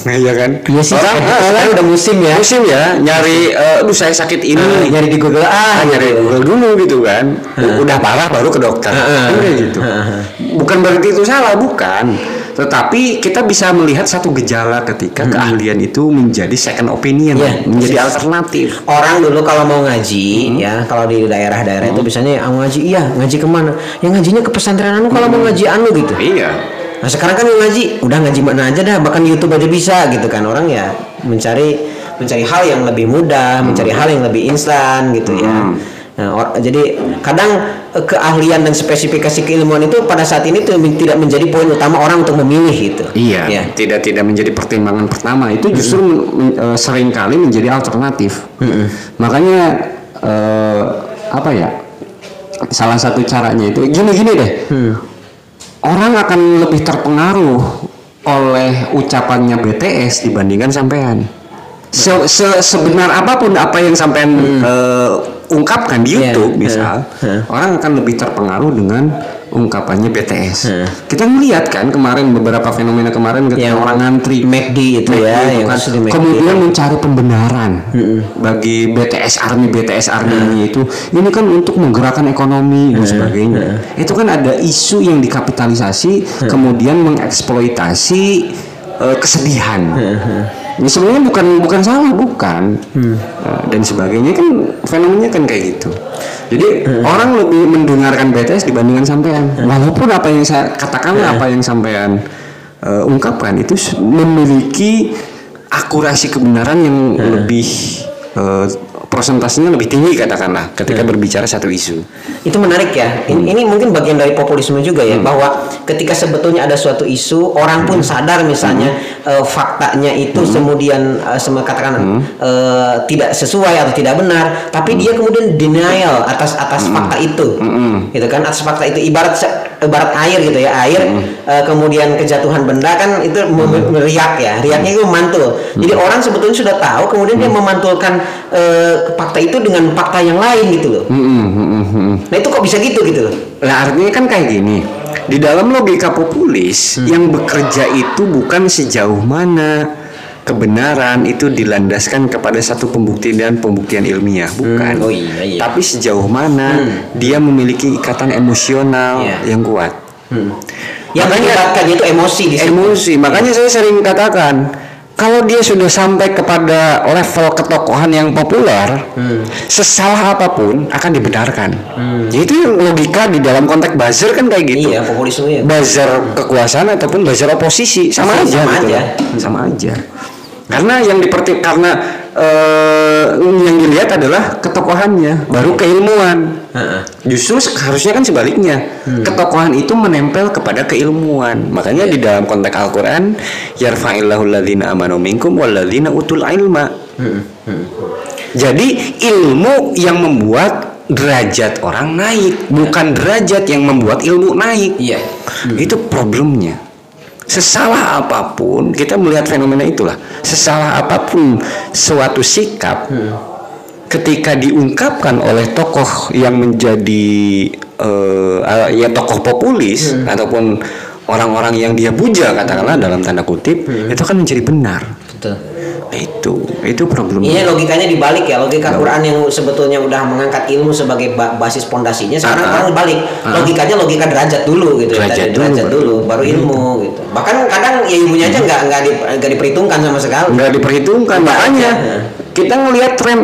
Nah, iya kan? Iya sih, Orang ah, sekarang udah musim ya. Musim ya, nyari eh, aduh saya sakit ini. Ah, nyari di Google ah Ah, nyari Google dulu gitu kan. Udah parah baru ke dokter. Kan kayak gitu. Bukan berarti itu salah, bukan. Tetapi kita bisa melihat satu gejala ketika keahlian itu menjadi second opinion, Iya, menjadi persis. alternatif. orang dulu kalau mau ngaji ya kalau di daerah-daerah itu biasanya ah, ngaji iya ngaji ke mana yang ngajinya ke pesantren anu kalau mau ngaji anu gitu. Iya. Nah sekarang kan yang ngaji udah ngaji mana aja dah bahkan YouTube aja bisa gitu kan. Orang ya mencari mencari hal yang lebih mudah mencari hal yang lebih instan gitu ya. Hmm. Nah, or- jadi kadang eh, keahlian dan spesifikasi keilmuan itu pada saat ini tuh tidak menjadi poin utama orang untuk memilih gitu. Iya, Ya. tidak tidak menjadi pertimbangan pertama itu justru men- eh, sering kali menjadi alternatif. Makanya eh, apa ya? Salah satu caranya itu gini-gini deh. Orang akan lebih terpengaruh oleh ucapannya BTS dibandingkan sampean. Se- se- sebenar apa pun apa yang sampean eh, ungkapkan di Iya, YouTube iya, misal, iya. orang akan lebih terpengaruh dengan ungkapannya BTS. Iya. Kita melihat kan kemarin beberapa fenomena kemarin ketika Yang orang ngantri McD itu McD ya, itu kan. McD. kemudian mencari pembenaran bagi BTS Army BTS Army ini itu ini kan untuk menggerakkan ekonomi dan sebagainya. Itu kan ada isu yang dikapitalisasi kemudian mengeksploitasi eh, kesedihan. Ini sebenarnya bukan bukan salah bukan. Eh, dan sebagainya kan fenomenanya kan kayak gitu. Jadi orang lebih mendengarkan BTS dibandingkan sampean. Walaupun apa yang saya katakan apa yang sampean eh, ungkapkan itu memiliki akurasi kebenaran yang lebih eh, prosentasenya lebih tinggi katakanlah ketika berbicara satu isu. Itu menarik ya. In- Ini, mungkin bagian dari populisme juga ya bahwa ketika sebetulnya ada suatu isu orang pun sadar misalnya eh, faktanya itu kemudian eh, sem- katakan eh, tidak sesuai atau tidak benar, tapi dia kemudian denial atas atas fakta itu. Gitu kan atas fakta itu. Ibarat ibarat air gitu ya. Air eh, kemudian kejatuhan benda kan itu mem- meriak ya. Riaknya itu memantul. Jadi orang sebetulnya sudah tahu kemudian dia memantulkan eh, fakta itu dengan fakta yang lain gitu loh. Mm-mm, mm-mm. Nah itu kok bisa gitu gitu loh? Nah artinya kan kayak gini Di dalam logika populis Yang bekerja itu bukan sejauh mana Kebenaran itu dilandaskan kepada satu pembuktian dan pembuktian ilmiah Bukan Hmm, oh iya, iya. Tapi sejauh mana Dia memiliki ikatan emosional Iya. yang kuat Yang Makanya- itu emosi di situ. Emosi Makanya saya sering katakan kalau dia sudah sampai kepada level ketokohan yang populer, Hmm. sesalah apa pun akan dibenarkan. Jadi itu yang logika di dalam konteks buzzer kan kayak gitu. Iya, populisme ya. Buzzer kekuasaan ataupun buzzer oposisi sama Sama- aja sama gitu aja. Sama aja. Karena yang diperti karena eh, yang dilihat adalah ketokohannya, baru keilmuan. Justru harusnya kan sebaliknya. Ketokohan itu menempel kepada keilmuan. Makanya di dalam konteks Al-Qur'an, yarfa'illahu alladzina amanu minkum walladzina utul ilma. Jadi ilmu yang membuat derajat orang naik, bukan derajat yang membuat ilmu naik. Iya. Itu problemnya. Sesalah apa pun, kita melihat fenomena itulah. Sesalah apa pun suatu sikap ketika diungkapkan oleh tokoh yang menjadi eh, eh, ya tokoh populis ataupun orang-orang yang dia puja katakanlah dalam tanda kutip itu kan menjadi benar. Betul. Itu itu problemnya. Ini logikanya dibalik ya, logika Quran yang sebetulnya udah mengangkat ilmu sebagai ba- basis pondasinya, sekarang Ah, ah. orang balik. Ah. Logikanya logika derajat dulu gitu ya, Derajat tadi, dulu, derajat baru- dulu, baru ilmu gitu. Bahkan kadang ya ilmunya aja nggak nggak di, nggak diperhitungkan sama sekali. nggak diperhitungkan makanya kita ngelihat tren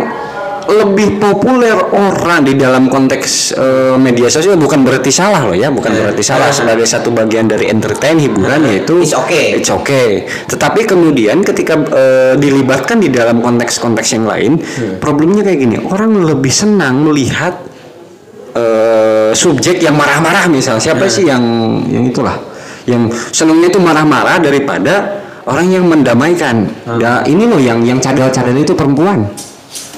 lebih populer orang di dalam konteks eh, media sosial bukan berarti salah loh ya bukan Eh. berarti salah Eh. sebagai satu bagian dari entertain hiburan yaitu It's okay. it's okay tetapi kemudian ketika eh, dilibatkan di dalam konteks-konteks yang lain Hmm. problemnya kayak gini orang lebih senang melihat eh, subjek yang marah-marah misal siapa sih yang yang itulah yang senangnya itu marah-marah daripada orang yang mendamaikan. Ya, ini loh yang yang cadel-cadel itu perempuan.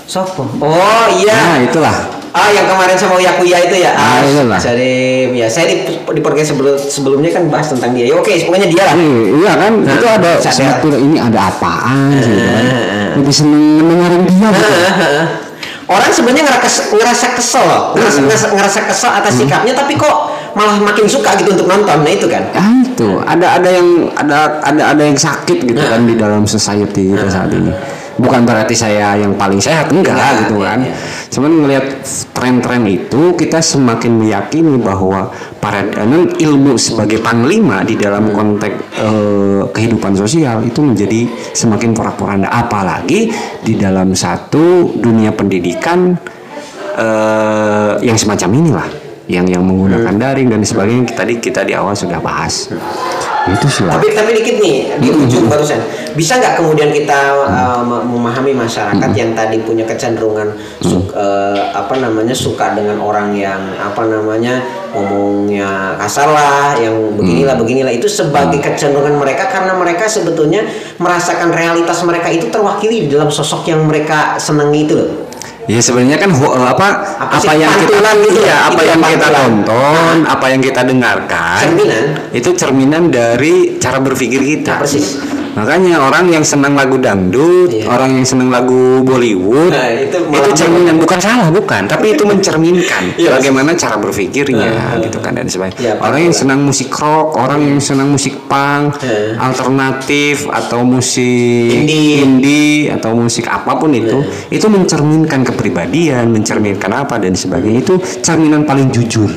Sopo? Oh iya. Nah, itulah. Ah yang kemarin sama Yakuya itu ya. Ah, itulah. Jadi ya saya di, di podcast sebelum sebelumnya kan bahas tentang dia. Ya, oke, pokoknya dia lah. Iya, iya kan Nah, itu ada satu ini ada apaan sih kan. Eh, Lebih seneng dengerin dia gitu. Orang sebenarnya ngerasa, ngerasa kesel ngerasa, Hmm. ngerasa, ngerasa kesel atas sikapnya, tapi kok malah makin suka gitu untuk nonton, nah itu kan? Ah itu ada ada yang ada ada ada yang sakit gitu Nah. kan di dalam society kita saat ini. Bukan berarti saya yang paling sehat enggak Enggak, gitu iya, kan. iya. Cuman ngelihat tren-tren itu kita semakin meyakini bahwa para dan ilmu sebagai panglima di dalam konteks eh, kehidupan sosial itu menjadi semakin porak-poranda apalagi di dalam satu dunia pendidikan eh, yang semacam inilah yang yang menggunakan daring dan sebagainya. Tadi kita di awal sudah bahas. Itu sih. Tapi tapi dikit nih di ujung barusan, bisa nggak kemudian kita uh, me- memahami masyarakat yang tadi punya kecenderungan su- uh, apa namanya suka dengan orang yang apa namanya ngomongnya kasar lah, yang beginilah beginilah. Itu sebagai kecenderungan mereka karena mereka sebetulnya merasakan realitas mereka itu terwakili di dalam sosok yang mereka senangi itu loh. Ya sebenarnya kan apa Apa apa, yang kita gitu iya, ya? apa Itu yang ya, kita pantulan. tonton, apa yang kita dengarkan Cerminan. itu cerminan dari cara berpikir kita. Nah, persis. Makanya orang yang senang lagu dangdut, Iya. orang yang senang lagu Bollywood, Nah, itu itu, cerminan bukan salah bukan, tapi itu mencerminkan Iya, bagaimana cara berpikirnya Nah, gitu kan dan sebagainya. Iya, orang yang senang musik rock, orang yang senang musik punk, Iya. alternatif atau musik Indie. indie atau musik apa pun itu itu mencerminkan kepribadian mencerminkan apa dan sebagainya itu cerminan paling jujur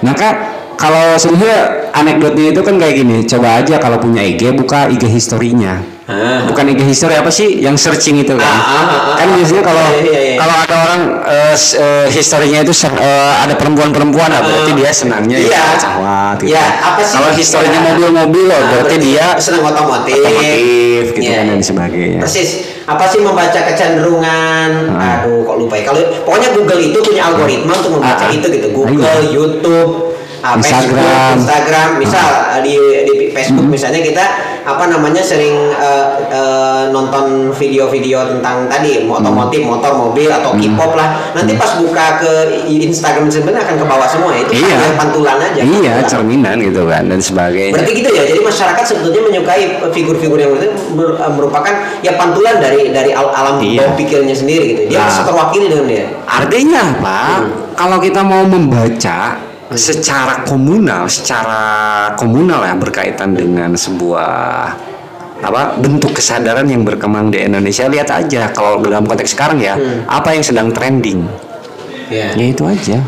maka kalau sebenarnya anekdotnya itu kan kayak gini coba aja kalau punya IG buka IG historinya Ah. bukan IG history apa sih yang searching itu kan Ah, ah, ah, ah. kan biasanya kalau Iya, iya, iya. kalau ada orang eh, s- eh, historinya itu eh, ada perempuan-perempuan lah berarti dia senangnya Iya. ya cahwat gitu. Iya, apa sih? kalau historinya mobil-mobil loh Nah, berarti dia senang otomotif, otomotif gitu Iya, kan dan sebagainya Persis. Apa sih membaca kecenderungan? Ah. Aduh, kok lupa ya. Kalau pokoknya Google itu punya algoritma untuk membaca Ah, ah. itu gitu. Google, Iya. YouTube, ah, Instagram. Facebook, Instagram. Misal ah, di di Facebook Hmm. misalnya kita apa namanya sering eh, eh, nonton video-video tentang tadi Hmm. otomotif, motor, mobil atau K-pop lah. Nanti pas buka ke Instagram sebenarnya akan ke bawah semua itu Iya. hanya pantulan aja. Iya, pantulan. cerminan gitu kan dan sebagainya. Berarti gitu ya. Jadi masyarakat sebetulnya menyukai figur-figur yang itu ber- merupakan ya pantulan dari dari al- alam Iya. bawah pikirnya sendiri gitu. Dia Nah. terwakili dengan dia. Artinya apa? Kalau kita mau membaca secara komunal, secara komunal ya berkaitan dengan sebuah apa bentuk kesadaran yang berkembang di Indonesia. Lihat aja kalau dalam konteks sekarang ya apa yang sedang trending? Iya. ya itu aja.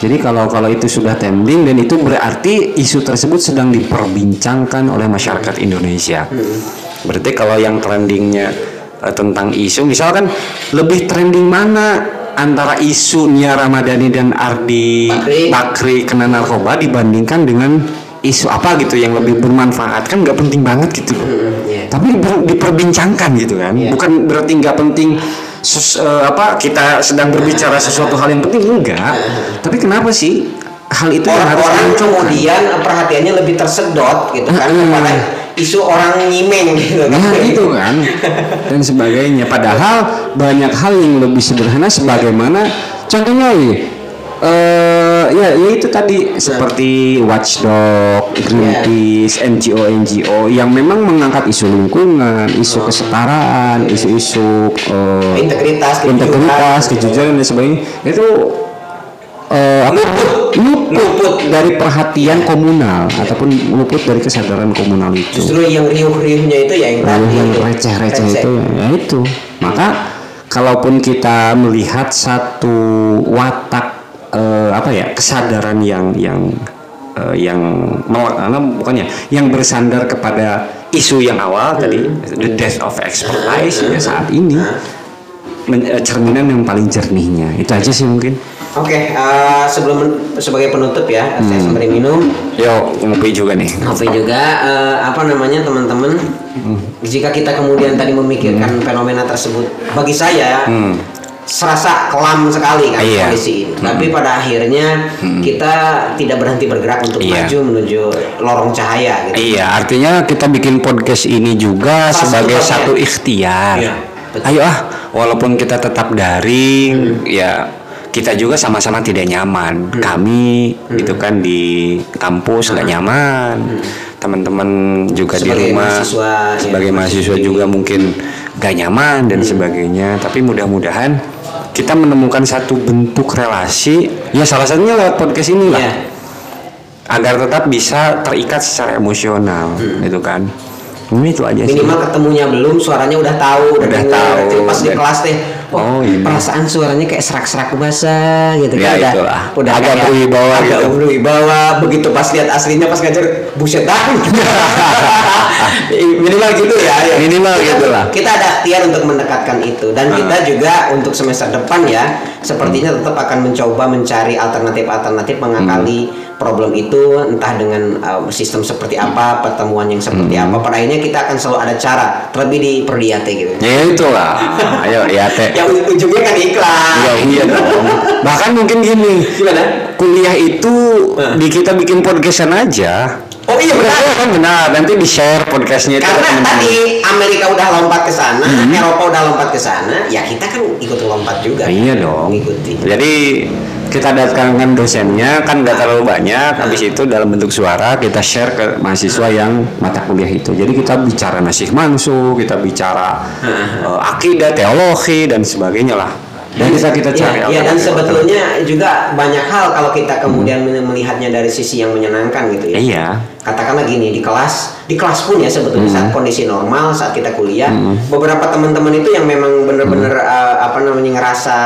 Jadi kalau kalau itu sudah trending dan itu berarti isu tersebut sedang diperbincangkan oleh masyarakat Indonesia. Berarti kalau yang trendingnya eh, tentang isu, misalkan lebih trending mana antara isu Nia Ramadhani dan Ardi Bakri. Bakri kena narkoba dibandingkan dengan isu apa gitu yang lebih bermanfaat kan nggak penting banget gitu loh. iya. Tapi ber- diperbincangkan gitu kan, Iya. bukan berarti nggak penting sus- eh, apa kita sedang berbicara sesuatu hal yang penting enggak. Tapi kenapa sih hal itu yang harus orang kemudian eh, perhatiannya lebih tersedot gitu kan kepada isu orang nyimeng gitu kan. Nah itu kan. Dan sebagainya. Padahal banyak hal yang lebih sederhana sebagaimana contohnya eh ya, ya itu tadi seperti Watchdog, Greenpeace, NGO NGO yang memang mengangkat isu lingkungan, isu kesetaraan, isu-isu eh, Integritas, integritas, kejujuran dan sebagainya. Itu eh, apa luput dari perhatian komunal ataupun luput dari kesadaran komunal itu. Justru yang riuh-riuhnya itu ya yang tadi yang receh-receh itu ya itu. Maka kalaupun kita melihat satu watak eh, apa ya kesadaran yang yang eh, yang mel- eh, bukannya yang bersandar kepada isu yang awal tadi the death of expertise ya saat ini men- eh, cerminan yang paling jernihnya. Itu aja sih mungkin Oke, eh, sebelum sebagai penutup ya, saya Hmm. sembari minum. yo ngopi juga nih Kopi juga eh, apa namanya teman-teman Hmm. jika kita kemudian tadi memikirkan fenomena tersebut bagi saya Hmm. serasa kelam sekali kan Iya. kondisi ini tapi pada akhirnya kita tidak berhenti bergerak untuk Iya. maju menuju lorong cahaya gitu Iya, artinya kita bikin podcast ini juga Salah sebagai satu satu ikhtiar. Iya, betul. Ayo ah, walaupun kita tetap daring, ya kita juga sama-sama tidak nyaman. Hmm. Kami gitu kan di kampus nggak nyaman. Teman-teman juga di Sebagai rumah mahasiswa, ya, sebagai mahasiswa mahasiswi. juga mungkin gak nyaman Hmm. dan sebagainya. Tapi mudah-mudahan kita menemukan satu bentuk relasi. Ya salah satunya lewat podcast ini lah Iya. agar tetap bisa terikat secara emosional gitu kan ini itu aja sih minimal ketemunya belum suaranya udah tahu Udah denger. tahu. Pas di kelas teh Oh, ini. perasaan suaranya kayak serak-serak basah gitu Ya, kan udah itulah. udah Agak kayak berwibawa agak gitu. berwibawa begitu pas lihat aslinya pas ngajar buset dah minimal gitu ya, ya. Minimal Kita- gitu lah. kita ada ikhtiar untuk mendekatkan itu dan Ah. kita juga untuk semester depan ya sepertinya tetap akan mencoba mencari alternatif-alternatif mengakali problem itu entah dengan uh, sistem seperti apa pertemuan yang seperti Hmm. apa pada akhirnya kita akan selalu ada cara terlebih di Perdiate gitu ya itulah ayo ya teh yang uj- ujungnya kan iklan ya iya dong bahkan mungkin gini gimana kuliah itu Nah. di kita bikin podcastan aja oh iya benar Benar kan benar nanti di share podcastnya itu karena tadi Amerika udah lompat ke sana, Hmm. Eropa udah lompat ke sana, ya kita kan ikut lompat juga. Iya dong. Mengikuti. Jadi kita datangkan dosennya kan nggak terlalu banyak. Habis itu dalam bentuk suara kita share ke mahasiswa yang mata kuliah itu. Jadi kita bicara nasih mansu, kita bicara eh, akidah, teologi dan sebagainya lah. Dan bisa kita cari. ya, ya, dan sebetulnya juga banyak hal kalau kita kemudian melihatnya dari sisi yang menyenangkan gitu ya. Iya. Katakanlah gini di kelas, di kelas pun ya sebetulnya Hmm. saat kondisi normal saat kita kuliah, beberapa teman-teman itu yang memang benar-benar Hmm. uh, apa namanya ngerasa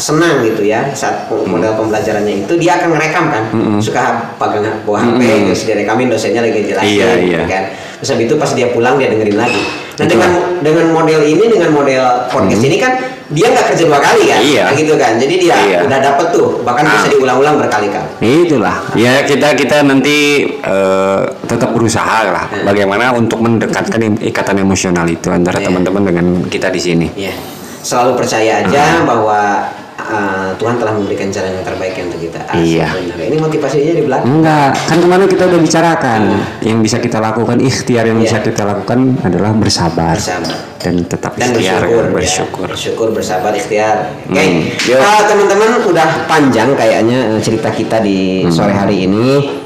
senang gitu ya saat Hmm. model pembelajarannya itu dia akan ngerekam kan, suka pegang bawa HP Hmm. terus direkamin dosennya lagi jelasin Iya, gitu iya. kan. Terus habis itu pas dia pulang dia dengerin lagi. Nah Itulah. dengan dengan model ini dengan model podcast ini kan dia nggak kerja dua kali kan, Iya. gitu kan. Jadi dia Iya. udah dapet tuh bahkan Ah. bisa diulang-ulang berkali-kali. Itulah. Ya kita kita nanti eh, tetap berusaha lah. Hmm. Bagaimana untuk mendekatkan ikatan emosional itu antara Iya. teman-teman dengan kita di sini. Ya, selalu percaya aja bahwa uh, Tuhan telah memberikan jalan yang terbaik untuk kita. Ah, Iya. sebenarnya. Ini motivasinya di belakang. Enggak, kan kemarin kita udah bicarakan yang bisa kita lakukan ikhtiar yang Iya. bisa kita lakukan adalah bersabar Bersabar. dan tetap dan ikhtiar bersyukur, ya. bersyukur. bersyukur bersabar ikhtiar oke Hmm, yuk. Ah, teman-teman udah panjang kayaknya eh, cerita kita di Hmm. sore hari ini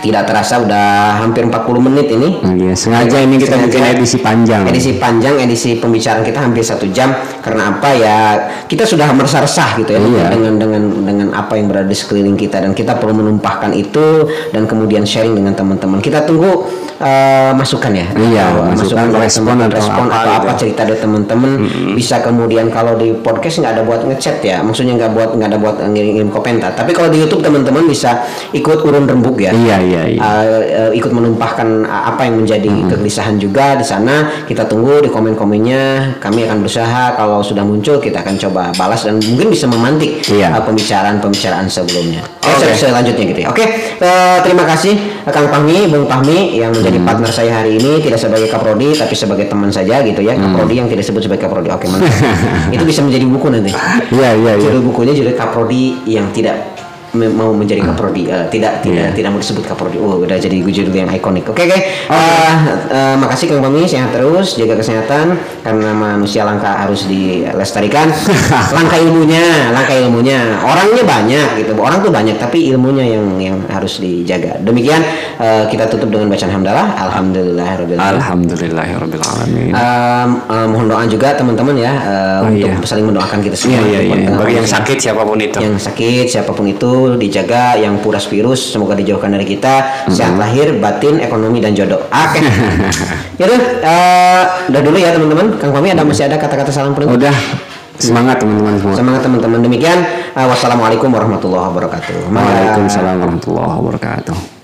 tidak terasa udah hampir 40 menit ini. Nah, iya, sengaja ini kita Sengaja. bikin edisi panjang. edisi panjang edisi pembicaraan kita hampir satu jam. Karena apa ya? Kita sudah merasa resah gitu ya Iya. dengan dengan dengan apa yang berada di sekeliling kita. Dan kita perlu menumpahkan itu dan kemudian sharing dengan teman-teman. Kita tunggu eh, masukan ya. Iya, Atau masukan, dari respon atau respon apa atau gitu. apa cerita dari teman-teman. Bisa kemudian kalau di podcast nggak ada buat ngechat ya. Maksudnya nggak buat nggak ada buat ngirim komentar. Tapi kalau di YouTube teman-teman bisa ikut urun rembuk ya. Iya, iya. Iya, iya. Uh, uh, ikut menumpahkan uh, apa yang menjadi kegelisahan juga di sana. Kita tunggu di komen-komennya. Kami akan berusaha kalau sudah muncul kita akan coba balas dan mungkin bisa memantik Iya. uh, pembicaraan-pembicaraan sebelumnya. Eh, Oke. se- selanjutnya gitu ya. Oke, eh, terima kasih eh, Kang Pahmi, Bung Pahmi yang menjadi Hmm. partner saya hari ini tidak sebagai kaprodi tapi sebagai teman saja gitu ya. Hmm. Kaprodi yang tidak disebut sebagai kaprodi. Oke, mantap. Itu bisa menjadi buku nanti. Iya, iya, iya. Judul bukunya judul kaprodi yang tidak mau menjadi kaprodi Eh, tidak tidak Iya. tidak mau disebut kaprodi oh udah jadi judul yang ikonik. Oke oke. Eh, eh, makasih Kang Pahmi sehat terus jaga kesehatan karena manusia langka harus dilestarikan. Langka ilmunya langka ilmunya. Orangnya banyak gitu orang tuh banyak tapi ilmunya yang yang harus dijaga. Demikian eh, kita tutup dengan bacaan hamdalah. Alhamdulillah Alhamdulillahirabbil alamin. mohon doa juga teman-teman ya eh, Oh, untuk iya. saling mendoakan kita semua. Iya, iya. Untuk Bagi yang sakit siapa pun itu. yang sakit siapa pun itu dijaga yang puras virus semoga dijauhkan dari kita. Sehat lahir batin ekonomi dan jodoh. Oke. Yaudah eh, udah dulu ya teman-teman. Kang Fahmi ada masih ada kata-kata salam penutup Udah. Semangat teman-teman semua. semangat teman-teman. Demikian eh, wassalamualaikum warahmatullahi wabarakatuh. Waalaikumsalam warahmatullahi wabarakatuh.